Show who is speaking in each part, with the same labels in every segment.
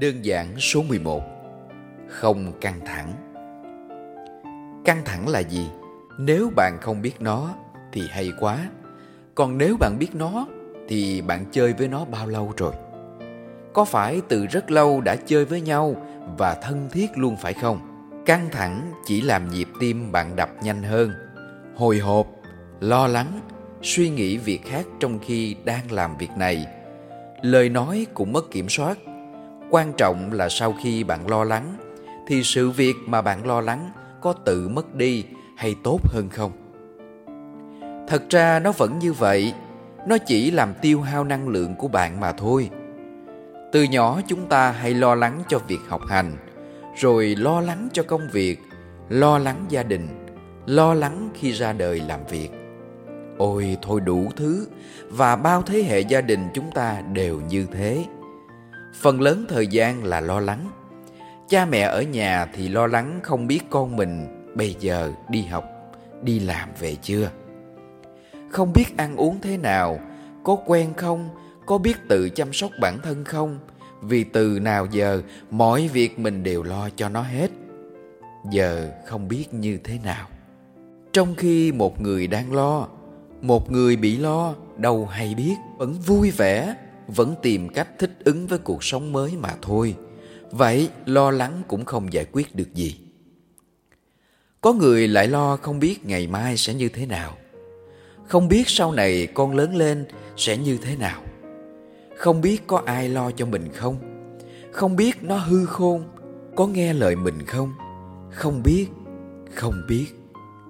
Speaker 1: Đơn giản số 11 Không căng thẳng Căng thẳng là gì? Nếu bạn không biết nó thì hay quá Còn nếu bạn biết nó thì bạn chơi với nó bao lâu rồi? Có phải từ rất lâu đã chơi với nhau và thân thiết luôn phải không? Căng thẳng chỉ làm nhịp tim bạn đập nhanh hơn Hồi hộp, lo lắng, suy nghĩ việc khác trong khi đang làm việc này Lời nói cũng mất kiểm soát quan trọng là sau khi bạn lo lắng, thì sự việc mà bạn lo lắng có tự mất đi hay tốt hơn không? Thật ra nó vẫn như vậy, nó chỉ làm tiêu hao năng lượng của bạn mà thôi. Từ nhỏ chúng ta hay lo lắng cho việc học hành, rồi lo lắng cho công việc, lo lắng gia đình, lo lắng khi ra đời làm việc. Ôi, thôi đủ thứ, và bao thế hệ gia đình chúng ta đều như thế phần lớn thời gian là lo lắng. Cha mẹ ở nhà thì lo lắng không biết con mình bây giờ đi học, đi làm về chưa. Không biết ăn uống thế nào, có quen không, có biết tự chăm sóc bản thân không, vì từ nào giờ mọi việc mình đều lo cho nó hết. Giờ không biết như thế nào. Trong khi một người đang lo, một người bị lo, đâu hay biết, vẫn vui vẻ vẫn tìm cách thích ứng với cuộc sống mới mà thôi. Vậy lo lắng cũng không giải quyết được gì. Có người lại lo không biết ngày mai sẽ như thế nào. Không biết sau này con lớn lên sẽ như thế nào. Không biết có ai lo cho mình không? Không biết nó hư khôn, có nghe lời mình không? Không biết không biết.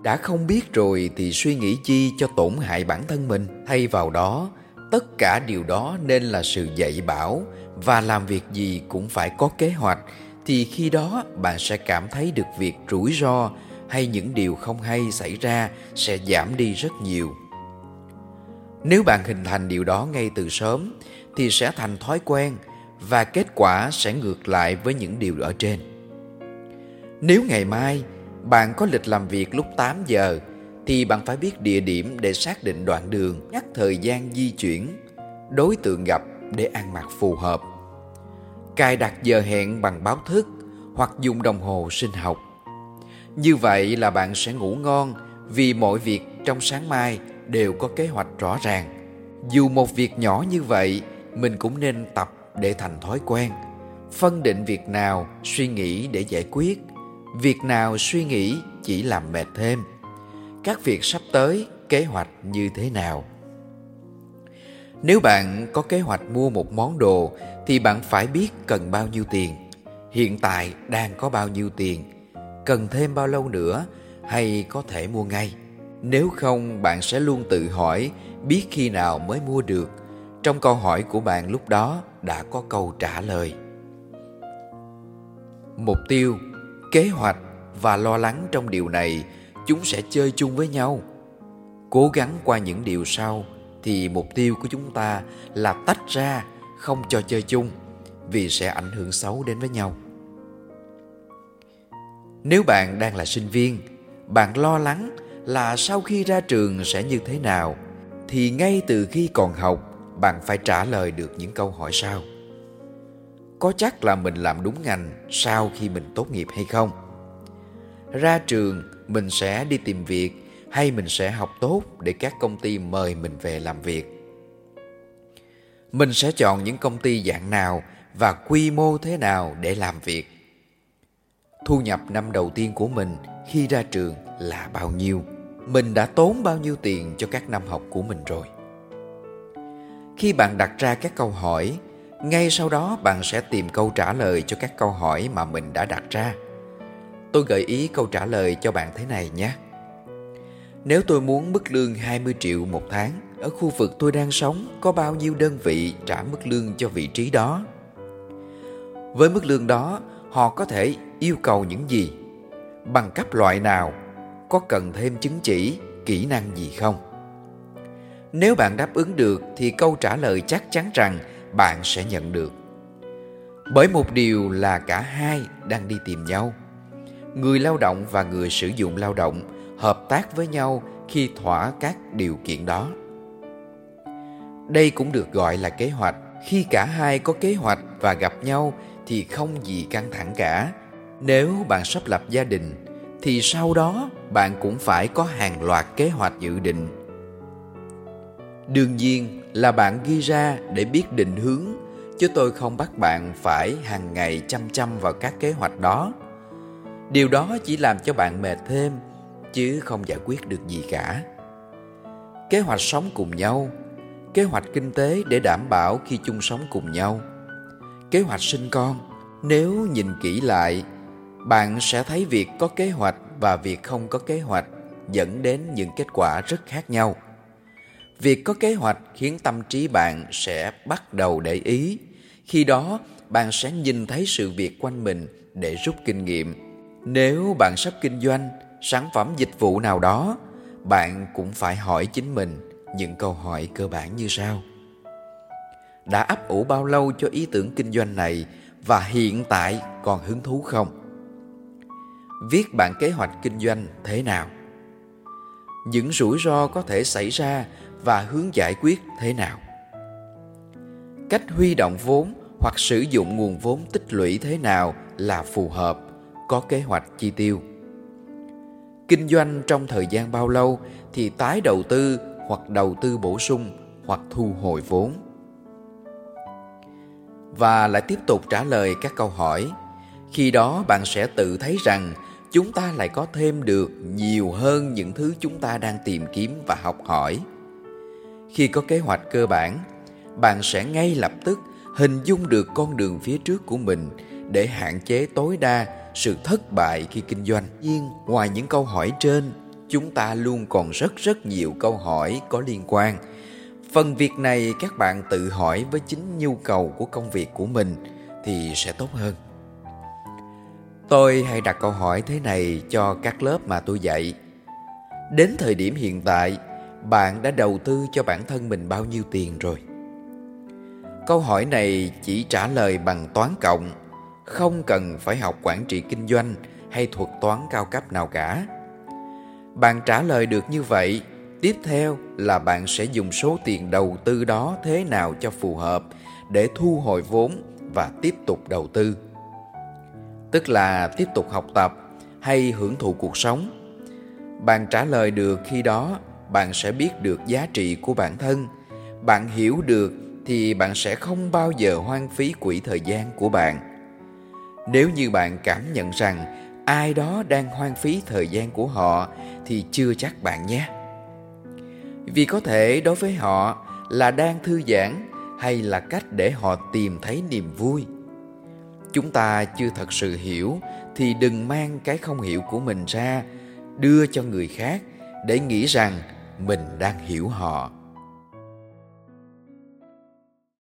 Speaker 1: Đã không biết rồi thì suy nghĩ chi cho tổn hại bản thân mình thay vào đó tất cả điều đó nên là sự dạy bảo, và làm việc gì cũng phải có kế hoạch, thì khi đó bạn sẽ cảm thấy được việc rủi ro hay những điều không hay xảy ra sẽ giảm đi rất nhiều. Nếu bạn hình thành điều đó ngay từ sớm, thì sẽ thành thói quen, và kết quả sẽ ngược lại với những điều ở trên. Nếu ngày mai bạn có lịch làm việc lúc 8 giờ thì bạn phải biết địa điểm để xác định đoạn đường, nhắc thời gian di chuyển, đối tượng gặp để ăn mặc phù hợp. Cài đặt giờ hẹn bằng báo thức hoặc dùng đồng hồ sinh học. Như vậy là bạn sẽ ngủ ngon vì mọi việc trong sáng mai đều có kế hoạch rõ ràng. Dù một việc nhỏ như vậy, mình cũng nên tập để thành thói quen. Phân định việc nào suy nghĩ để giải quyết, việc nào suy nghĩ chỉ làm mệt thêm các việc sắp tới kế hoạch như thế nào. Nếu bạn có kế hoạch mua một món đồ, thì bạn phải biết cần bao nhiêu tiền. Hiện tại đang có bao nhiêu tiền? Cần thêm bao lâu nữa hay có thể mua ngay? Nếu không, bạn sẽ luôn tự hỏi biết khi nào mới mua được. Trong câu hỏi của bạn lúc đó đã có câu trả lời. Mục tiêu, kế hoạch và lo lắng trong điều này chúng sẽ chơi chung với nhau. Cố gắng qua những điều sau thì mục tiêu của chúng ta là tách ra, không cho chơi chung, vì sẽ ảnh hưởng xấu đến với nhau. Nếu bạn đang là sinh viên, bạn lo lắng là sau khi ra trường sẽ như thế nào, thì ngay từ khi còn học, bạn phải trả lời được những câu hỏi sau. Có chắc là mình làm đúng ngành sau khi mình tốt nghiệp hay không? Ra trường, mình sẽ đi tìm việc hay mình sẽ học tốt để các công ty mời mình về làm việc? Mình sẽ chọn những công ty dạng nào và quy mô thế nào để làm việc? Thu nhập năm đầu tiên của mình khi ra trường là bao nhiêu? Mình đã tốn bao nhiêu tiền cho các năm học của mình rồi? Khi bạn đặt ra các câu hỏi, ngay sau đó bạn sẽ tìm câu trả lời cho các câu hỏi mà mình đã đặt ra. Tôi gợi ý câu trả lời cho bạn thế này nhé. Nếu tôi muốn mức lương 20 triệu một tháng, ở khu vực tôi đang sống có bao nhiêu đơn vị trả mức lương cho vị trí đó? Với mức lương đó, họ có thể yêu cầu những gì? Bằng cấp loại nào? Có cần thêm chứng chỉ, kỹ năng gì không? Nếu bạn đáp ứng được thì câu trả lời chắc chắn rằng bạn sẽ nhận được. Bởi một điều là cả hai đang đi tìm nhau người lao động và người sử dụng lao động hợp tác với nhau khi thỏa các điều kiện đó. Đây cũng được gọi là kế hoạch. Khi cả hai có kế hoạch và gặp nhau thì không gì căng thẳng cả. Nếu bạn sắp lập gia đình, thì sau đó bạn cũng phải có hàng loạt kế hoạch dự định. Đương nhiên là bạn ghi ra để biết định hướng, chứ tôi không bắt bạn phải hàng ngày chăm chăm vào các kế hoạch đó điều đó chỉ làm cho bạn mệt thêm, chứ không giải quyết được gì cả. Kế hoạch sống cùng nhau, kế hoạch kinh tế để đảm bảo khi chung sống cùng nhau. Kế hoạch sinh con, nếu nhìn kỹ lại, bạn sẽ thấy việc có kế hoạch và việc không có kế hoạch dẫn đến những kết quả rất khác nhau. Việc có kế hoạch khiến tâm trí bạn sẽ bắt đầu để ý. Khi đó, bạn sẽ nhìn thấy sự việc quanh mình để rút kinh nghiệm nếu bạn sắp kinh doanh sản phẩm dịch vụ nào đó, bạn cũng phải hỏi chính mình những câu hỏi cơ bản như sau. Đã ấp ủ bao lâu cho ý tưởng kinh doanh này và hiện tại còn hứng thú không? Viết bản kế hoạch kinh doanh thế nào? Những rủi ro có thể xảy ra và hướng giải quyết thế nào? Cách huy động vốn hoặc sử dụng nguồn vốn tích lũy thế nào là phù hợp? Có kế hoạch chi tiêu. Kinh doanh trong thời gian bao lâu thì tái đầu tư hoặc đầu tư bổ sung hoặc thu hồi vốn. Và lại tiếp tục trả lời các câu hỏi. Khi đó bạn sẽ tự thấy rằng chúng ta lại có thêm được nhiều hơn những thứ chúng ta đang tìm kiếm và học hỏi. Khi có kế hoạch cơ bản, bạn sẽ ngay lập tức hình dung được con đường phía trước của mình để hạn chế tối đa sự thất bại khi kinh doanh. Nhưng ngoài những câu hỏi trên, chúng ta luôn còn rất rất nhiều câu hỏi có liên quan. Phần việc này các bạn tự hỏi với chính nhu cầu của công việc của mình thì sẽ tốt hơn. Tôi hay đặt câu hỏi thế này cho các lớp mà tôi dạy. Đến thời điểm hiện tại, bạn đã đầu tư cho bản thân mình bao nhiêu tiền rồi? Câu hỏi này chỉ trả lời bằng toán cộng không cần phải học quản trị kinh doanh hay thuật toán cao cấp nào cả. Bạn trả lời được như vậy, tiếp theo là bạn sẽ dùng số tiền đầu tư đó thế nào cho phù hợp để thu hồi vốn và tiếp tục đầu tư. Tức là tiếp tục học tập hay hưởng thụ cuộc sống. Bạn trả lời được khi đó, bạn sẽ biết được giá trị của bản thân. Bạn hiểu được thì bạn sẽ không bao giờ hoang phí quỹ thời gian của bạn nếu như bạn cảm nhận rằng ai đó đang hoang phí thời gian của họ, thì chưa chắc bạn nhé. Vì có thể đối với họ là đang thư giãn hay là cách để họ tìm thấy niềm vui. Chúng ta chưa thật sự hiểu thì đừng mang cái không hiểu của mình ra, đưa cho người khác để nghĩ rằng mình đang hiểu họ.